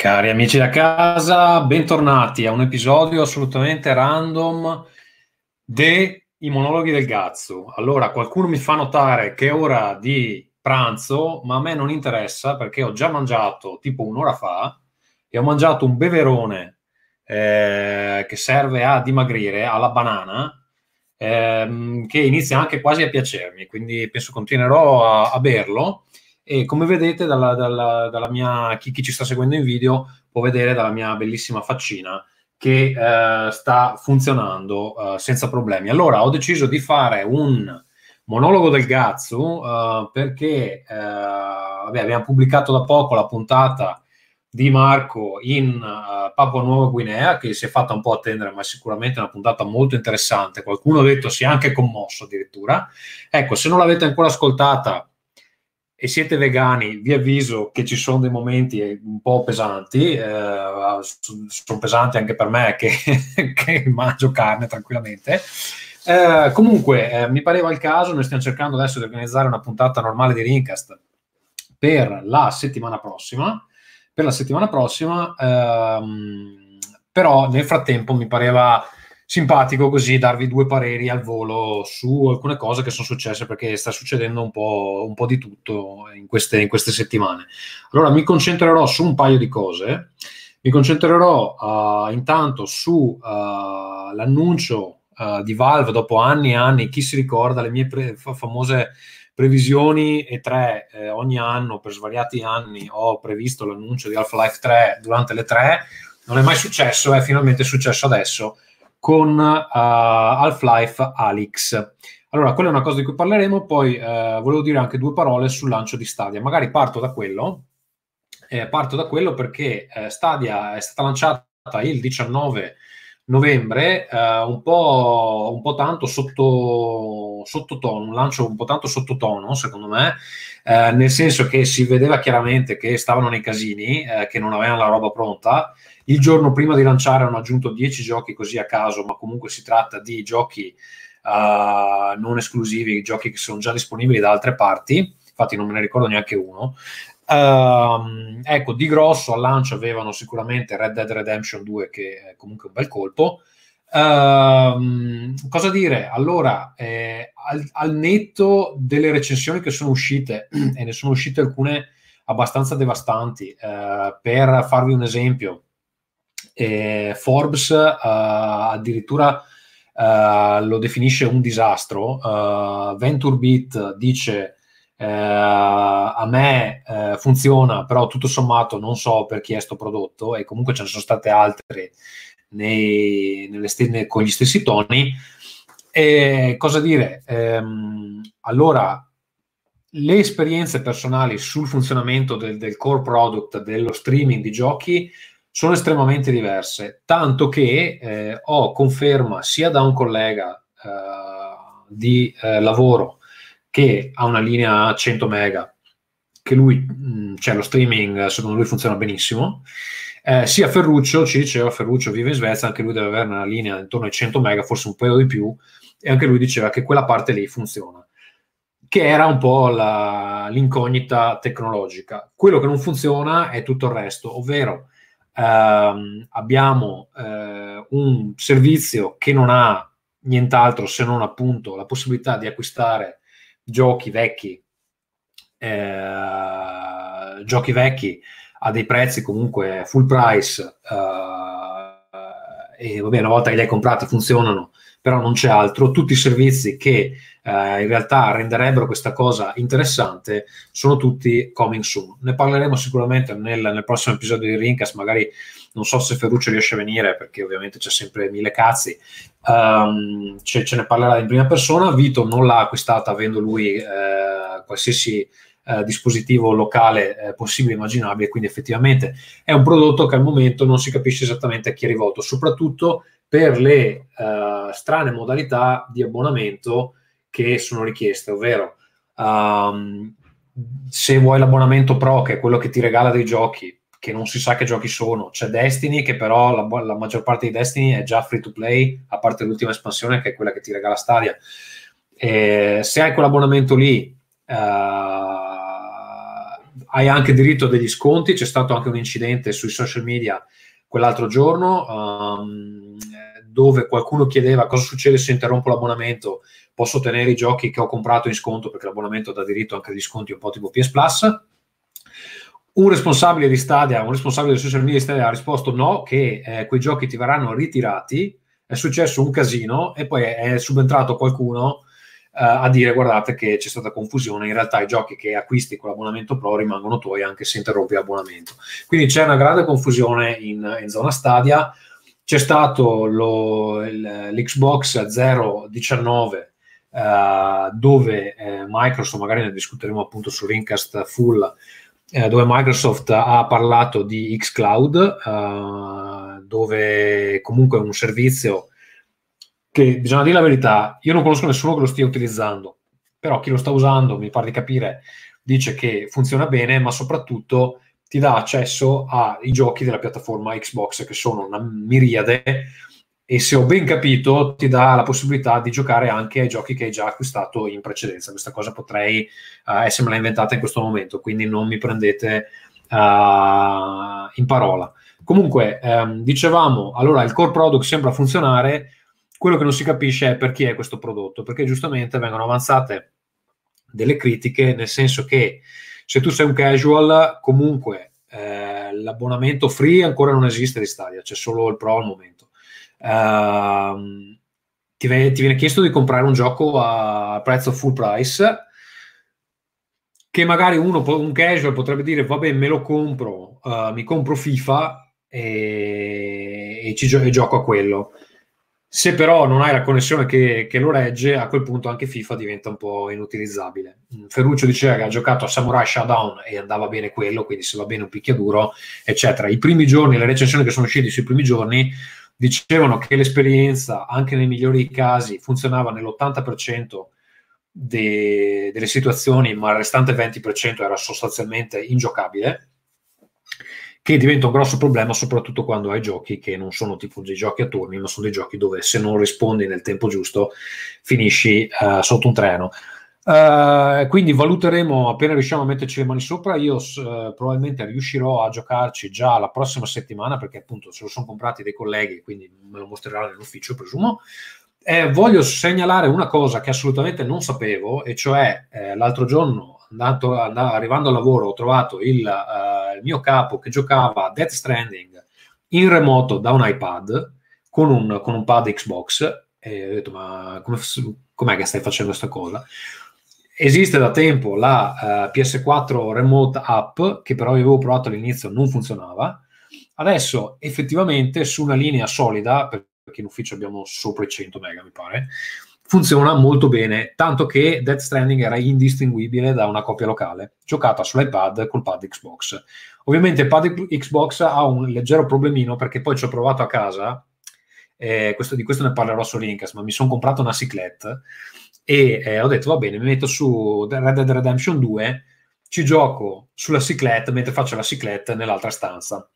Cari amici da casa, bentornati a un episodio assolutamente random dei monologhi del Gazzo. Allora, qualcuno mi fa notare che è ora di pranzo, ma a me non interessa perché ho già mangiato tipo un'ora fa e ho mangiato un beverone eh, che serve a dimagrire alla banana ehm, che inizia anche quasi a piacermi, quindi penso continuerò a, a berlo e come vedete dalla, dalla, dalla mia, chi, chi, ci sta seguendo in video può vedere dalla mia bellissima faccina che eh, sta funzionando eh, senza problemi. Allora ho deciso di fare un monologo del Gazzu eh, perché eh, vabbè, abbiamo pubblicato da poco la puntata di Marco in uh, Papua Nuova Guinea, che si è fatta un po' attendere, ma è sicuramente una puntata molto interessante. Qualcuno ha detto si è anche commosso addirittura. Ecco, se non l'avete ancora ascoltata, e siete vegani, vi avviso che ci sono dei momenti un po' pesanti, eh, sono pesanti anche per me che, che mangio carne tranquillamente. Eh, comunque, eh, mi pareva il caso, noi stiamo cercando adesso di organizzare una puntata normale di Rincast per la settimana prossima. Per la settimana prossima, ehm, però nel frattempo mi pareva simpatico così darvi due pareri al volo su alcune cose che sono successe perché sta succedendo un po', un po di tutto in queste, in queste, settimane. Allora mi concentrerò su un paio di cose. Mi concentrerò uh, intanto su uh, l'annuncio uh, di Valve dopo anni e anni. Chi si ricorda le mie pre- famose previsioni e tre eh, ogni anno per svariati anni ho previsto l'annuncio di Half-Life 3 durante le tre. Non è mai successo, è finalmente successo adesso con uh, Half-Life Alyx. Allora, quella è una cosa di cui parleremo, poi uh, volevo dire anche due parole sul lancio di Stadia. Magari parto da quello, eh, parto da quello perché eh, Stadia è stata lanciata il 19 novembre, eh, un, po', un po' tanto sotto, sottotono, un lancio un po' tanto sottotono, secondo me, eh, nel senso che si vedeva chiaramente che stavano nei casini, eh, che non avevano la roba pronta, il giorno prima di lanciare hanno aggiunto 10 giochi così a caso, ma comunque si tratta di giochi uh, non esclusivi, giochi che sono già disponibili da altre parti, infatti non me ne ricordo neanche uno. Uh, ecco, di grosso al lancio avevano sicuramente Red Dead Redemption 2, che è comunque un bel colpo. Uh, cosa dire? Allora, eh, al, al, netto delle recensioni che sono uscite, e ne sono uscite alcune abbastanza devastanti, eh, per farvi un esempio, e Forbes uh, addirittura uh, lo definisce un disastro. Uh, VentureBeat dice a me funziona, però tutto sommato non so per chi è sto prodotto e comunque ce ne sono state altre nei, nelle, con gli stessi toni. E cosa dire? Ehm, allora, le esperienze personali sul funzionamento del, del, core product, dello streaming di giochi, sono estremamente diverse, tanto che eh, ho conferma sia da un collega eh, di eh, lavoro che ha una linea a 100 mega, che lui, mh, cioè lo streaming secondo lui funziona benissimo, eh, sia Ferruccio, ci diceva, Ferruccio vive in Svezia, anche lui deve avere una linea intorno ai 100 mega, forse un po' di più, e anche lui diceva che quella parte lì funziona che era un po' la, l'incognita tecnologica. Quello che non funziona è tutto il resto, ovvero ehm, abbiamo eh, un servizio che non ha nient'altro se non appunto la possibilità di acquistare giochi vecchi, eh, giochi vecchi a dei prezzi comunque full price eh, e vabbè una volta che li hai comprati funzionano però non c'è altro. Tutti i servizi che eh, in realtà renderebbero questa cosa interessante sono tutti coming soon. Ne parleremo sicuramente nel, nel prossimo episodio di Rincast, magari non so se Ferruccio riesce a venire perché ovviamente c'è sempre mille cazzi. Um, ce, ce, ne parlerà in prima persona. Vito non l'ha acquistata avendo lui eh, qualsiasi eh, dispositivo locale eh, possibile e immaginabile, quindi effettivamente è un prodotto che al momento non si capisce esattamente a chi è rivolto, soprattutto per le uh, strane modalità di abbonamento che sono richieste, ovvero um, se vuoi l'abbonamento Pro, che è quello che ti regala dei giochi, che non si sa che giochi sono, c'è Destiny, che però la, la maggior parte di Destiny è già free to play, a parte l'ultima espansione che è quella che ti regala Stadia. E se hai quell'abbonamento lì, uh, hai anche diritto a degli sconti, c'è stato anche un incidente sui social media quell'altro giorno um, dove qualcuno chiedeva cosa succede se interrompo l'abbonamento, posso ottenere i giochi che ho comprato in sconto perché l'abbonamento dà diritto anche agli sconti un po' tipo PS Plus. Un responsabile di Stadia, un responsabile dei social media di Stadia ha risposto no, che eh, quei giochi ti verranno ritirati, è successo un casino e poi è subentrato qualcuno a dire guardate che c'è stata confusione, in realtà i giochi che acquisti con l'abbonamento Pro rimangono tuoi anche se interrompi l'abbonamento. Quindi c'è una grande confusione in, in zona Stadia, c'è stato lo, l'Xbox 019 Uh, dove eh, Microsoft, magari ne discuteremo appunto su Rincast Full, eh, dove Microsoft ha parlato di xCloud, uh, dove comunque è un servizio che bisogna dire la verità, io non conosco nessuno che lo stia utilizzando, però chi lo sta usando, mi pare di capire, dice che funziona bene, ma soprattutto ti dà accesso ai giochi della piattaforma Xbox, che sono una miriade, e se ho ben capito ti dà la possibilità di giocare anche ai giochi che hai già acquistato in precedenza. Questa cosa potrei uh, essermela inventata in questo momento, quindi non mi prendete uh, in parola. Comunque, um, dicevamo, allora il core product sembra funzionare, quello che non si capisce è perché è questo prodotto, perché giustamente vengono avanzate delle critiche, nel senso che se tu sei un casual, comunque eh, l'abbonamento free ancora non esiste di Stadia, c'è solo il Pro al momento. Uh, ti, viene, ti, viene, chiesto di comprare un gioco a prezzo full price, che magari uno, un casual potrebbe dire, vabbè, me lo compro, uh, mi compro FIFA e, e, ci, e gioco a quello se però non hai la connessione che, che, lo regge, a quel punto anche FIFA diventa un po' inutilizzabile. Mm, Ferruccio diceva che ha giocato a Samurai Showdown e andava bene quello, quindi se va bene un picchiaduro, eccetera. I primi giorni, le recensioni che sono uscite sui primi giorni, dicevano che l'esperienza, anche nei migliori casi, funzionava nell'80% de- delle situazioni, ma il restante 20% era sostanzialmente ingiocabile che diventa un grosso problema soprattutto quando hai giochi che non sono tipo dei giochi a turni, ma sono dei giochi dove se non rispondi nel tempo giusto finisci uh, sotto un treno. Uh, quindi valuteremo appena riusciamo a metterci le mani sopra. Io uh, probabilmente riuscirò a giocarci già la prossima settimana perché appunto se lo sono comprati dei colleghi, quindi me lo mostreranno nell'ufficio, presumo. Eh, voglio segnalare una cosa che assolutamente non sapevo, e cioè eh, l'altro giorno andato, andato, arrivando al lavoro ho trovato il, uh, il, mio capo che giocava Death Stranding in remoto da un iPad con un, con un pad Xbox e ho detto ma come, com'è che stai facendo questa cosa? Esiste da tempo la uh, PS4 Remote App che però avevo provato all'inizio non funzionava adesso effettivamente su una linea solida perché in ufficio abbiamo sopra i 100 mega mi pare funziona molto bene, tanto che Death Stranding era indistinguibile da una copia locale, giocata sull'iPad col pad Xbox. Ovviamente il pad Xbox ha un leggero problemino perché poi ci ho provato a casa, eh, questo, di questo ne parlerò su Linkast, ma mi sono comprato una cyclette e eh, ho detto va bene, mi metto su Red Dead Redemption 2, ci gioco sulla cyclette mentre faccio la cyclette nell'altra stanza.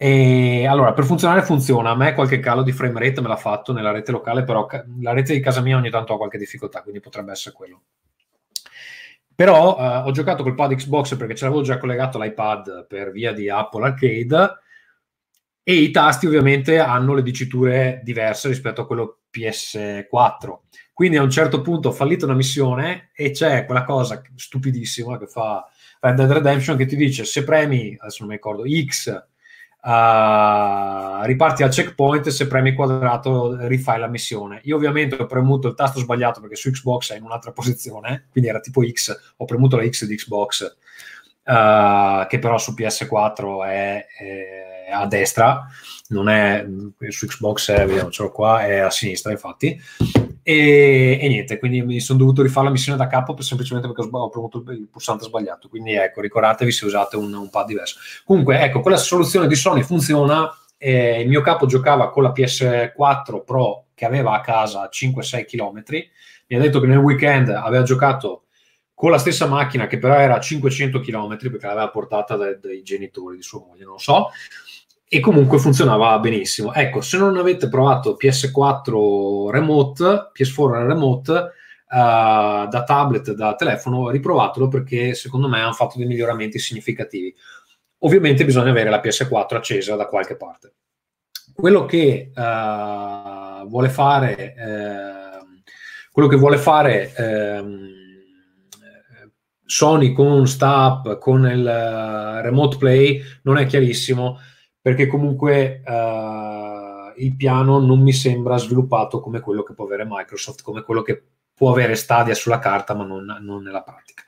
E allora, per funzionare funziona. A me qualche calo di frame rate me l'ha fatto nella rete locale, però la rete di casa mia ogni tanto ha qualche difficoltà, quindi potrebbe essere quello. Però uh, ho giocato col pad Xbox perché ce l'avevo già collegato all'iPad per via di Apple Arcade e i tasti ovviamente hanno le diciture diverse rispetto a quello PS4. Quindi a un certo punto ho fallito una missione e c'è quella cosa stupidissima che fa Red Dead Redemption che ti dice se premi, adesso non mi ricordo, X Uh, riparti al checkpoint se premi quadrato rifai la missione. Io ovviamente ho premuto il tasto sbagliato perché su Xbox è in un'altra posizione quindi era tipo X ho premuto la X di Xbox uh, che però su PS4 è, è, a destra non è su Xbox è, vediamo ce l'ho qua è a sinistra infatti e, e, niente, quindi mi sono dovuto rifare la missione da capo per, semplicemente perché ho, ho premuto il pulsante sbagliato. Quindi ecco, ricordatevi se usate un, un pad diverso. Comunque, ecco, quella soluzione di Sony funziona. Eh, il mio capo giocava con la PS4 Pro che aveva a casa 5-6 km. Mi ha detto che nel weekend aveva giocato con la stessa macchina che però era a 500 km perché l'aveva portata dai, dai genitori di sua moglie, non so e comunque funzionava benissimo. Ecco, se non avete provato PS4 Remote, PS4 Remote, uh, da tablet, da telefono, riprovatelo perché secondo me hanno fatto dei miglioramenti significativi. Ovviamente bisogna avere la PS4 accesa da qualche parte. Quello che uh, vuole fare, uh, quello che vuole fare uh, Sony con Stap, con il Remote Play, non è chiarissimo perché comunque il piano non mi sembra sviluppato come quello che può avere Microsoft, come quello che può avere Stadia sulla carta, ma non, non nella pratica.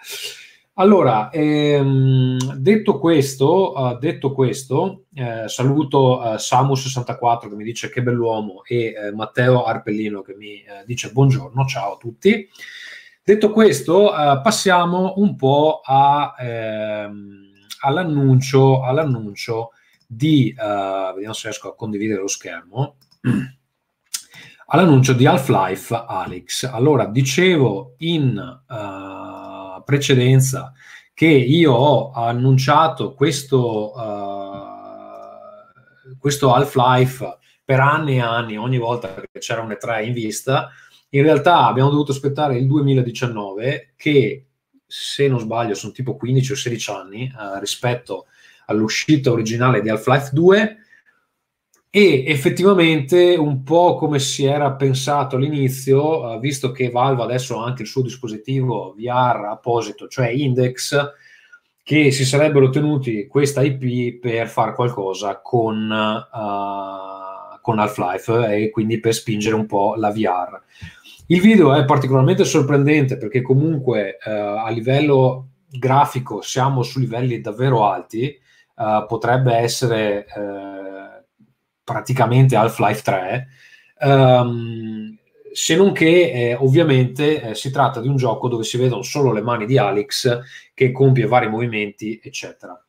Allora, ehm, detto questo, uh, detto questo eh, saluto uh, Samu64 che mi dice che bell'uomo e eh, Matteo Arpellino che mi eh, dice buongiorno, ciao a tutti. Detto questo, uh, passiamo un po' a, ehm, all'annuncio, all'annuncio di, vediamo se riesco a condividere lo schermo all'annuncio di Half-Life Alyx. Allora, dicevo in uh, precedenza che io ho annunciato questo, uh, questo Half-Life per anni e anni, ogni volta che c'era un E3 in vista. In realtà abbiamo dovuto aspettare il 2019, che se non sbaglio sono tipo 15 o 16 anni uh, rispetto all'uscita originale di Half-Life 2 e effettivamente un po' come si era pensato all'inizio, uh, visto che Valve adesso ha anche il suo dispositivo VR apposito, cioè Index, che si sarebbero tenuti questa IP per fare qualcosa con, uh, con Half-Life e quindi per spingere un po' la VR. Il video è particolarmente sorprendente perché comunque uh, a livello grafico siamo su livelli davvero alti, potrebbe essere praticamente Half-Life 3, um, se non che eh, ovviamente eh, si tratta di un gioco dove si vedono solo le mani di Alex che compie vari movimenti, eccetera.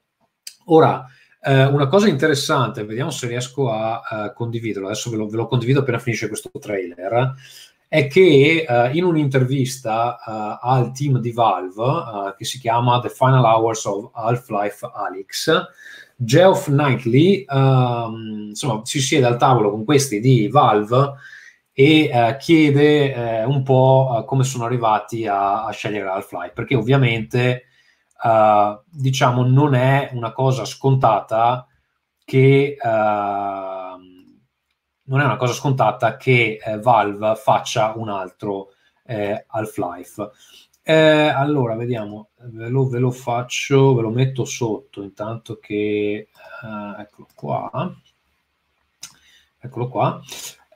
Ora, eh, una cosa interessante, vediamo se riesco a uh, condividerlo, adesso ve lo, ve lo, condivido appena finisce questo trailer, è che uh, in un'intervista uh, al team di Valve, che si chiama The Final Hours of Half-Life Alyx, Geoff Knightley um, insomma, si siede al tavolo con questi di Valve e uh, chiede uh, un po' uh, come sono arrivati a, a scegliere Half-Life, perché ovviamente diciamo non è una cosa scontata che ehm, non è una cosa scontata che Valve faccia un altro Half-Life. Eh, allora, vediamo, ve lo, ve lo, faccio, ve lo metto sotto intanto che... Eh, eccolo qua. Eccolo qua.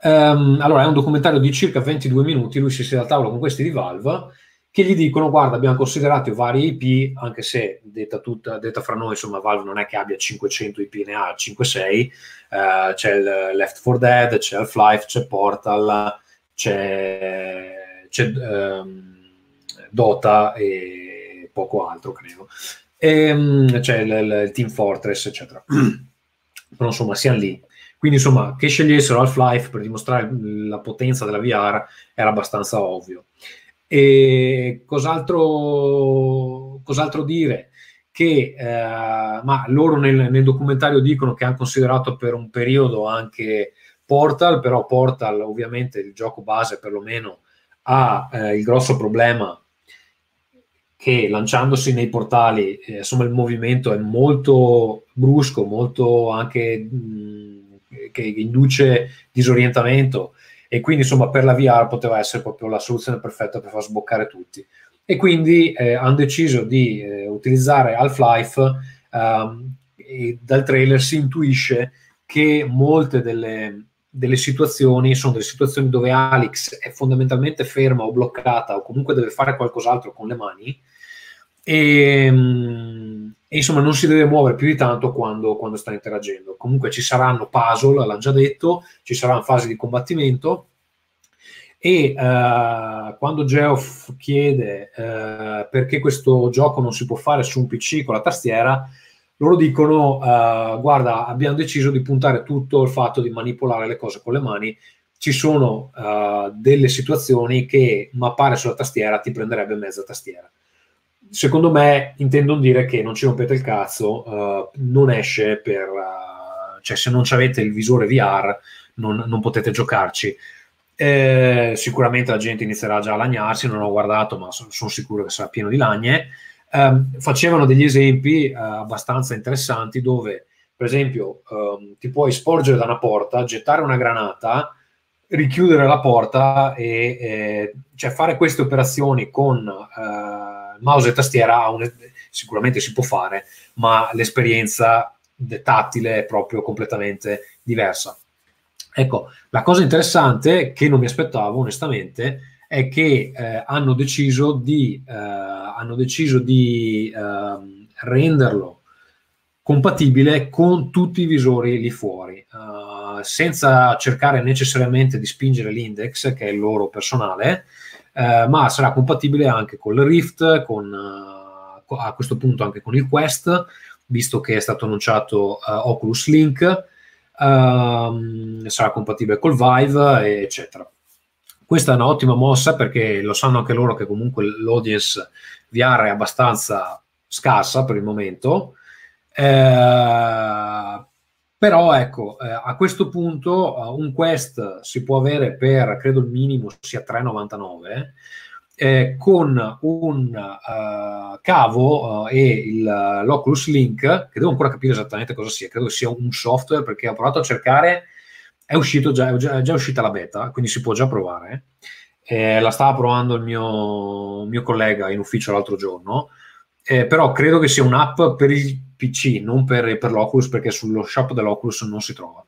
Um, allora, è un documentario di circa 22 minuti, lui si siede a tavola con questi di Valve che gli dicono guarda abbiamo considerato vari IP anche se detta, tutta, detta fra noi insomma Valve non è che abbia 500 IP ne ha 5-6 uh, c'è il Left 4 Dead c'è Half-Life c'è Portal c'è, c'è um, Dota e poco altro, credo. E, um, c'è il, il, Team Fortress, eccetera. Però insomma, siamo lì. Quindi insomma, che scegliessero Half-Life per dimostrare la potenza della VR era abbastanza ovvio. E cos'altro, cos'altro dire? Che eh, ma loro nel, nel, documentario dicono che hanno considerato per un periodo anche Portal, però Portal ovviamente il gioco base perlomeno ha eh, il grosso problema che lanciandosi nei portali, eh, insomma, il movimento è molto brusco, molto anche mh, che induce disorientamento e quindi insomma per la VR poteva essere proprio la soluzione perfetta per far sboccare tutti. E quindi eh, hanno deciso di eh, utilizzare Half-Life um, e dal trailer si intuisce che molte delle, delle situazioni sono delle situazioni dove Alex è fondamentalmente ferma o bloccata o comunque deve fare qualcos'altro con le mani e, mm, e, insomma non si deve muovere più di tanto quando, quando sta interagendo. Comunque ci saranno puzzle, l'ha già detto, ci saranno fasi di combattimento. E uh, quando Geoff chiede uh, perché questo gioco non si può fare su un PC con la tastiera, loro dicono uh, guarda abbiamo deciso di puntare tutto il fatto di manipolare le cose con le mani. Ci sono delle situazioni che mappare sulla tastiera ti prenderebbe mezza tastiera secondo me intendono dire che non ci rompete il cazzo, uh, non esce per... Uh, cioè se non avete il visore VR non, non, potete giocarci. Eh, sicuramente la gente inizierà già a lagnarsi, non ho guardato, ma sono, sono sicuro che sarà pieno di lagne. Eh, facevano degli esempi eh, abbastanza interessanti dove, per esempio, ehm, ti puoi sporgere da una porta, gettare una granata, richiudere la porta e eh, cioè fare queste operazioni con eh, mouse e tastiera un, sicuramente si può fare, ma l'esperienza tattile è proprio completamente diversa. Ecco, la cosa interessante che non mi aspettavo onestamente è che eh, hanno deciso di, eh, hanno deciso di eh, renderlo compatibile con tutti i visori lì fuori, uh, senza cercare necessariamente di spingere l'index, che è il loro personale, uh, ma sarà compatibile anche con il Rift, con, uh, a questo punto anche con il Quest, visto che è stato annunciato Oculus Link, uh, sarà compatibile col Vive, eccetera. Questa è un'ottima mossa perché lo sanno anche loro che comunque l'audience VR è abbastanza scarsa per il momento. Eh, però ecco, eh, a questo punto uh, un quest si può avere per, credo il minimo sia 3,99 eh, con un uh, cavo uh, e il, l'Oculus Link, che devo ancora capire esattamente cosa sia, credo sia un software perché ho provato a cercare, è, già, è già, è già uscita la beta, quindi si può già provare. Eh, la stava provando il mio, mio, collega in ufficio l'altro giorno, eh, però credo che sia un'app per il PC, non per, per l'Oculus, perché sullo shop dell'Oculus non si trova.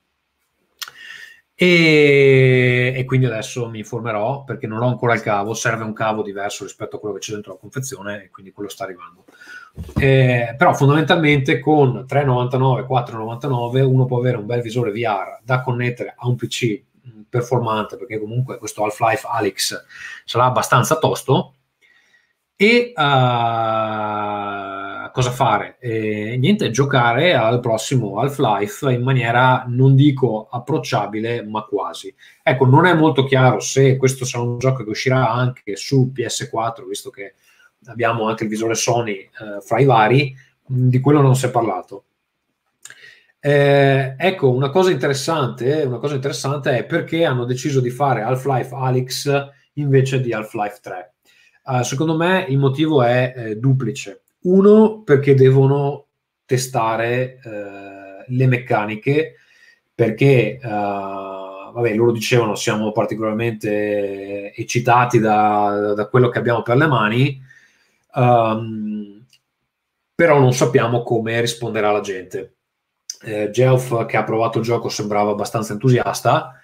E, e, quindi adesso mi informerò perché non ho ancora il cavo, serve un cavo diverso rispetto a quello che c'è dentro la confezione e quindi quello sta arrivando. Eh, però fondamentalmente con 3,99, 4,99 uno può avere un bel visore VR da connettere a un PC performante perché comunque questo Half-Life Alyx sarà abbastanza tosto e uh, cosa fare? Eh, niente, giocare al prossimo Half-Life in maniera, non dico approcciabile, ma quasi. Ecco, non è molto chiaro se questo sarà un gioco che uscirà anche su PS4, visto che abbiamo anche il visore Sony eh, fra i vari, di quello non si è parlato. Eh, ecco, una cosa interessante, una cosa interessante è perché hanno deciso di fare Half-Life Alyx invece di Half-Life 3 Uh, secondo me il motivo è eh, duplice. Uno, perché devono testare eh, le meccaniche, perché uh, vabbè, loro dicevano siamo particolarmente eccitati da, da quello che abbiamo per le mani, um, però non sappiamo come risponderà la gente. Eh, Geoff, che ha provato il gioco, sembrava abbastanza entusiasta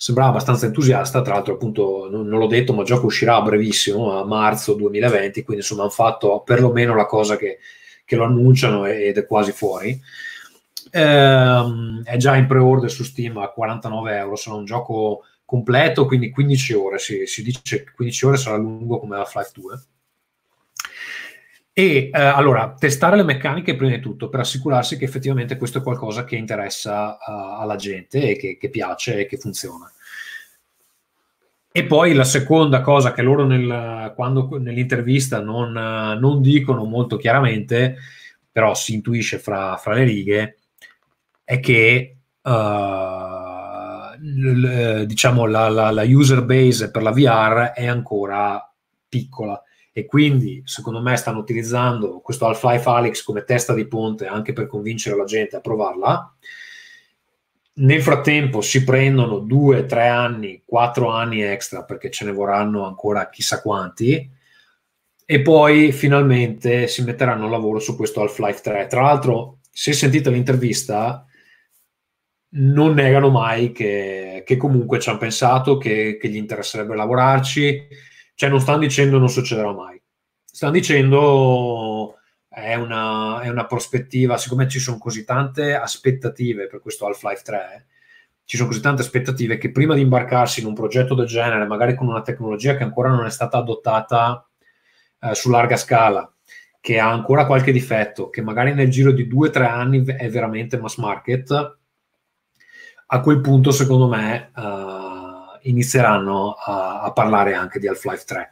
sembrava abbastanza entusiasta, tra l'altro appunto non, non, l'ho detto, ma il gioco uscirà a brevissimo, a marzo 2020, quindi insomma hanno fatto perlomeno la cosa che, che lo annunciano ed è quasi fuori. Ehm, è già in pre-order su Steam a 49 euro, sarà un gioco completo, quindi 15 ore, si, si dice 15 ore sarà lungo come Half-Life 2. E eh, allora, testare le meccaniche prima di tutto per assicurarsi che effettivamente questo è qualcosa che interessa uh, alla gente e che, che, piace e che funziona. E poi la seconda cosa che loro nel, quando, nell'intervista non, non, dicono molto chiaramente, però si intuisce fra, fra le righe, è che uh, l, diciamo la, la, la user base per la VR è ancora piccola e quindi secondo me stanno utilizzando questo Half-Life Alyx come testa di ponte anche per convincere la gente a provarla. Nel frattempo si prendono due, tre anni, quattro anni extra perché ce ne vorranno ancora chissà quanti e poi finalmente si metteranno a lavoro su questo Half-Life 3. Tra l'altro, se sentite l'intervista, non negano mai che, che comunque ci hanno pensato, che, che gli interesserebbe lavorarci cioè non stanno dicendo non succederà mai, stanno dicendo è una, è una prospettiva, siccome ci sono così tante aspettative per questo Half-Life 3, ci sono così tante aspettative che prima di imbarcarsi in un progetto del genere, magari con una tecnologia che ancora non è stata adottata eh, su larga scala, che ha ancora qualche difetto, che magari nel giro di due o tre anni è veramente mass market, a quel punto secondo me uh, inizieranno a, a, parlare anche di Half-Life 3.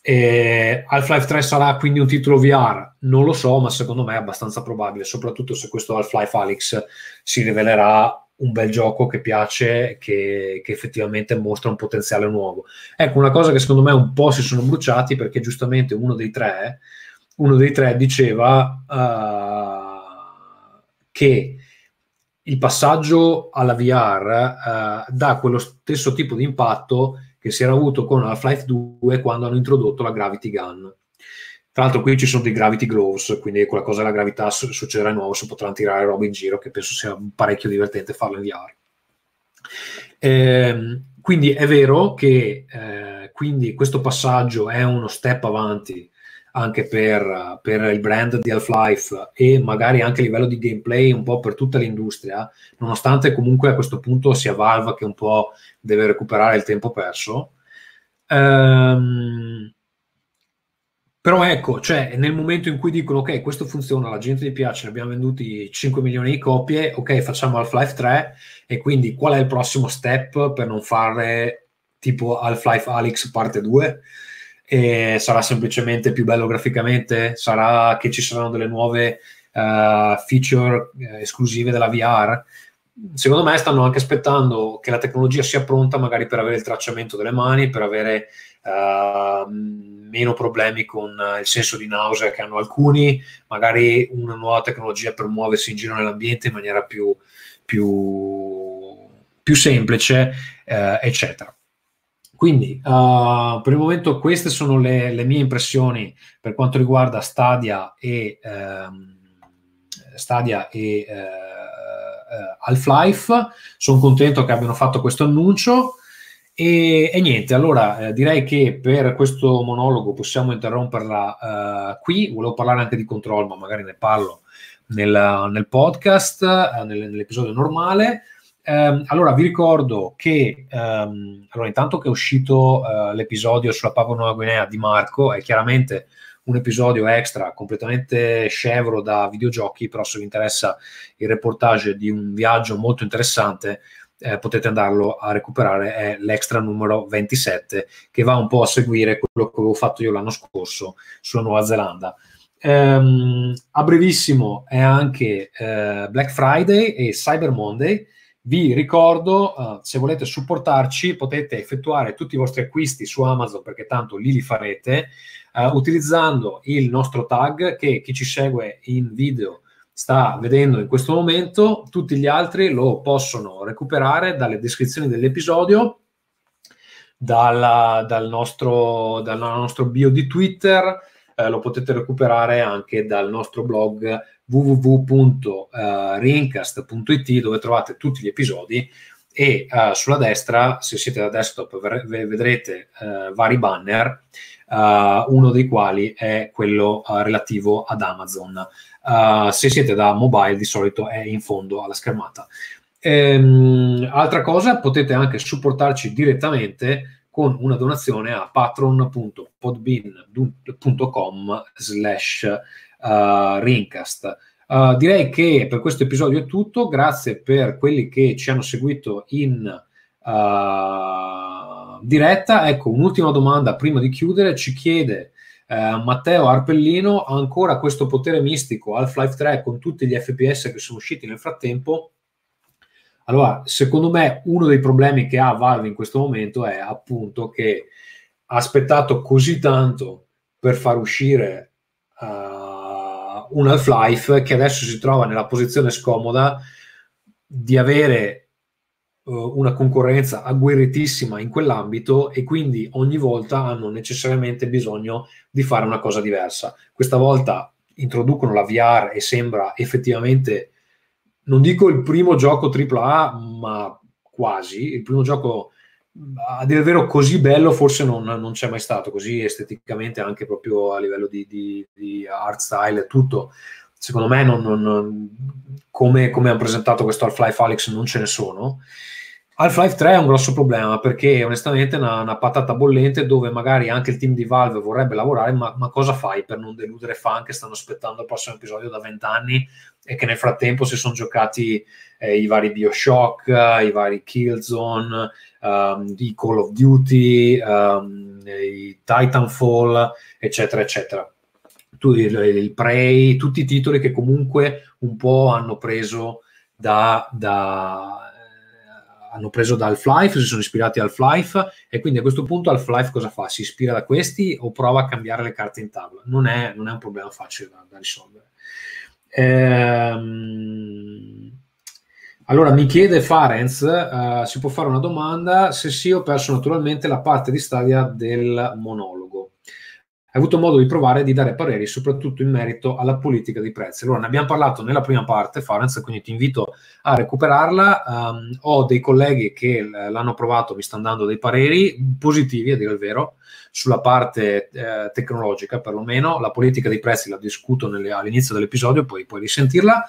E Half-Life 3 sarà quindi un titolo VR? Non lo so, ma secondo me è abbastanza probabile, soprattutto se questo Half-Life Alyx si rivelerà un bel gioco che piace, che, che, effettivamente mostra un potenziale nuovo. Ecco, una cosa che secondo me un po' si sono bruciati perché giustamente uno dei tre, uno dei tre diceva uh, che il passaggio alla VR uh, dà quello stesso tipo di impatto che si era avuto con Half-Life 2 quando hanno introdotto la Gravity Gun. Tra l'altro qui ci sono dei Gravity Gloves, quindi qualcosa della gravità succederà di nuovo, si potranno tirare roba in giro, che penso sia parecchio divertente farlo in VR. Eh, quindi è vero che eh, questo passaggio è uno step avanti anche per, per, il brand di Half-Life e magari anche a livello di gameplay un po' per tutta l'industria, nonostante comunque a questo punto sia Valve che un po' deve recuperare il tempo perso. Ehm, però ecco, cioè, nel momento in cui dicono ok, questo funziona, la gente gli piace, ne abbiamo venduti 5 milioni di copie, ok, facciamo Half-Life 3 e quindi qual è il prossimo step per non fare tipo Half-Life Alyx parte 2? E sarà semplicemente più bello graficamente? Sarà che ci saranno delle nuove uh, feature uh, esclusive della VR? Secondo me stanno anche aspettando che la tecnologia sia pronta magari per avere il tracciamento delle mani, per avere uh, meno problemi con il senso di nausea che hanno alcuni, magari una nuova tecnologia per muoversi in giro nell'ambiente in maniera più, più, più semplice, eccetera. Quindi, uh, per il momento queste sono le, le, mie impressioni per quanto riguarda Stadia e, ehm, Stadia e eh, eh, Half-Life. Sono contento che abbiano fatto questo annuncio. E, e niente, allora eh, direi che per questo monologo possiamo interromperla uh, qui. Volevo parlare anche di control, ma magari ne parlo nel, nel podcast, nel, nell'episodio normale. Um, allora, vi ricordo che um, allora, intanto che è uscito uh, l'episodio sulla Papua Nuova Guinea di Marco, è chiaramente un episodio extra completamente scevro da videogiochi, però se vi interessa il reportage di un viaggio molto interessante, eh, potete andarlo a recuperare, è l'extra numero 27, che va un po' a seguire quello che avevo fatto io l'anno scorso sulla Nuova Zelanda. Um, a brevissimo è anche uh, Black Friday e Cyber Monday, vi ricordo, uh, se volete supportarci, potete effettuare tutti i vostri acquisti su Amazon, perché tanto lì li farete, uh, utilizzando il nostro tag che chi ci segue in video sta vedendo in questo momento. Tutti gli altri lo possono recuperare dalle descrizioni dell'episodio, dalla, dal, nostro, dal nostro bio di Twitter, eh, lo potete recuperare anche dal nostro blog www.rincast.it dove trovate tutti gli episodi e uh, sulla destra, se siete da desktop, vedrete uh, vari banner, uh, uno dei quali è quello relativo ad Amazon. se siete da mobile, di solito è in fondo alla schermata. Ehm, altra cosa, potete anche supportarci direttamente con una donazione a patron.podbean.com slash uh, Rincast. Uh, direi che per questo episodio è tutto, grazie per quelli che ci hanno seguito in uh, diretta. Ecco, un'ultima domanda prima di chiudere, ci chiede uh, Matteo Arpellino, ha ancora questo potere mistico Half-Life 3 con tutti gli FPS che sono usciti nel frattempo? Allora, secondo me uno dei problemi che ha Valve in questo momento è appunto che ha aspettato così tanto per far uscire un Half-Life che adesso si trova nella posizione scomoda di avere uh, una concorrenza agguerritissima in quell'ambito e quindi ogni volta hanno necessariamente bisogno di fare una cosa diversa. Questa volta introducono la VR e sembra effettivamente, non dico il primo gioco AAA, ma quasi, il primo gioco a dire il vero così bello forse non, non, c'è mai stato, così esteticamente anche proprio a livello di, di, di art style e tutto. Secondo me non, non, come, come hanno presentato questo Half-Life Alex non ce ne sono. Half-Life 3 è un grosso problema perché onestamente è una, una, patata bollente dove magari anche il team di Valve vorrebbe lavorare, ma, ma cosa fai per non deludere fan che stanno aspettando il prossimo episodio da vent'anni e che nel frattempo si sono giocati eh, i vari Bioshock, i vari Killzone, um, i Call of Duty, um, Titanfall, eccetera, eccetera. Tu, il, il, Prey, tutti i titoli che comunque un po' hanno preso da, da hanno preso da Half-Life, si sono ispirati a Half-Life e quindi a questo punto Half-Life cosa fa? Si ispira da questi o prova a cambiare le carte in tavola? Non è, non è un problema facile da, da risolvere. Ehm, allora mi chiede Farenz, uh, si può fare una domanda? Se sì, ho perso naturalmente la parte di Stadia del monologo hai avuto modo di provare di dare pareri soprattutto in merito alla politica dei prezzi. Allora, ne abbiamo parlato nella prima parte, Farenz, quindi ti invito a recuperarla. Um, ho dei colleghi che l'hanno provato, mi stanno dando dei pareri positivi, a dire il vero, sulla parte eh, tecnologica perlomeno. La politica dei prezzi la discuto nelle, all'inizio dell'episodio, poi puoi risentirla.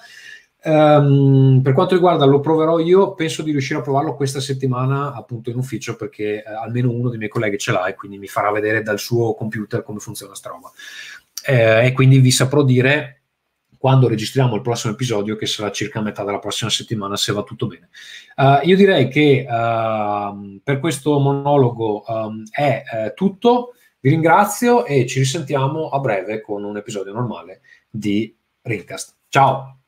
Um, per quanto riguarda lo proverò io, penso di riuscire a provarlo questa settimana appunto in ufficio perché eh, almeno uno dei miei colleghi ce l'ha e quindi mi farà vedere dal suo computer come funziona sta roba. Eh, e quindi vi saprò dire quando registriamo il prossimo episodio, che sarà circa a metà della prossima settimana, se va tutto bene. Uh, io direi che uh, per questo monologo um, è uh, tutto. Vi ringrazio e ci risentiamo a breve con un episodio normale di Rincast. Ciao!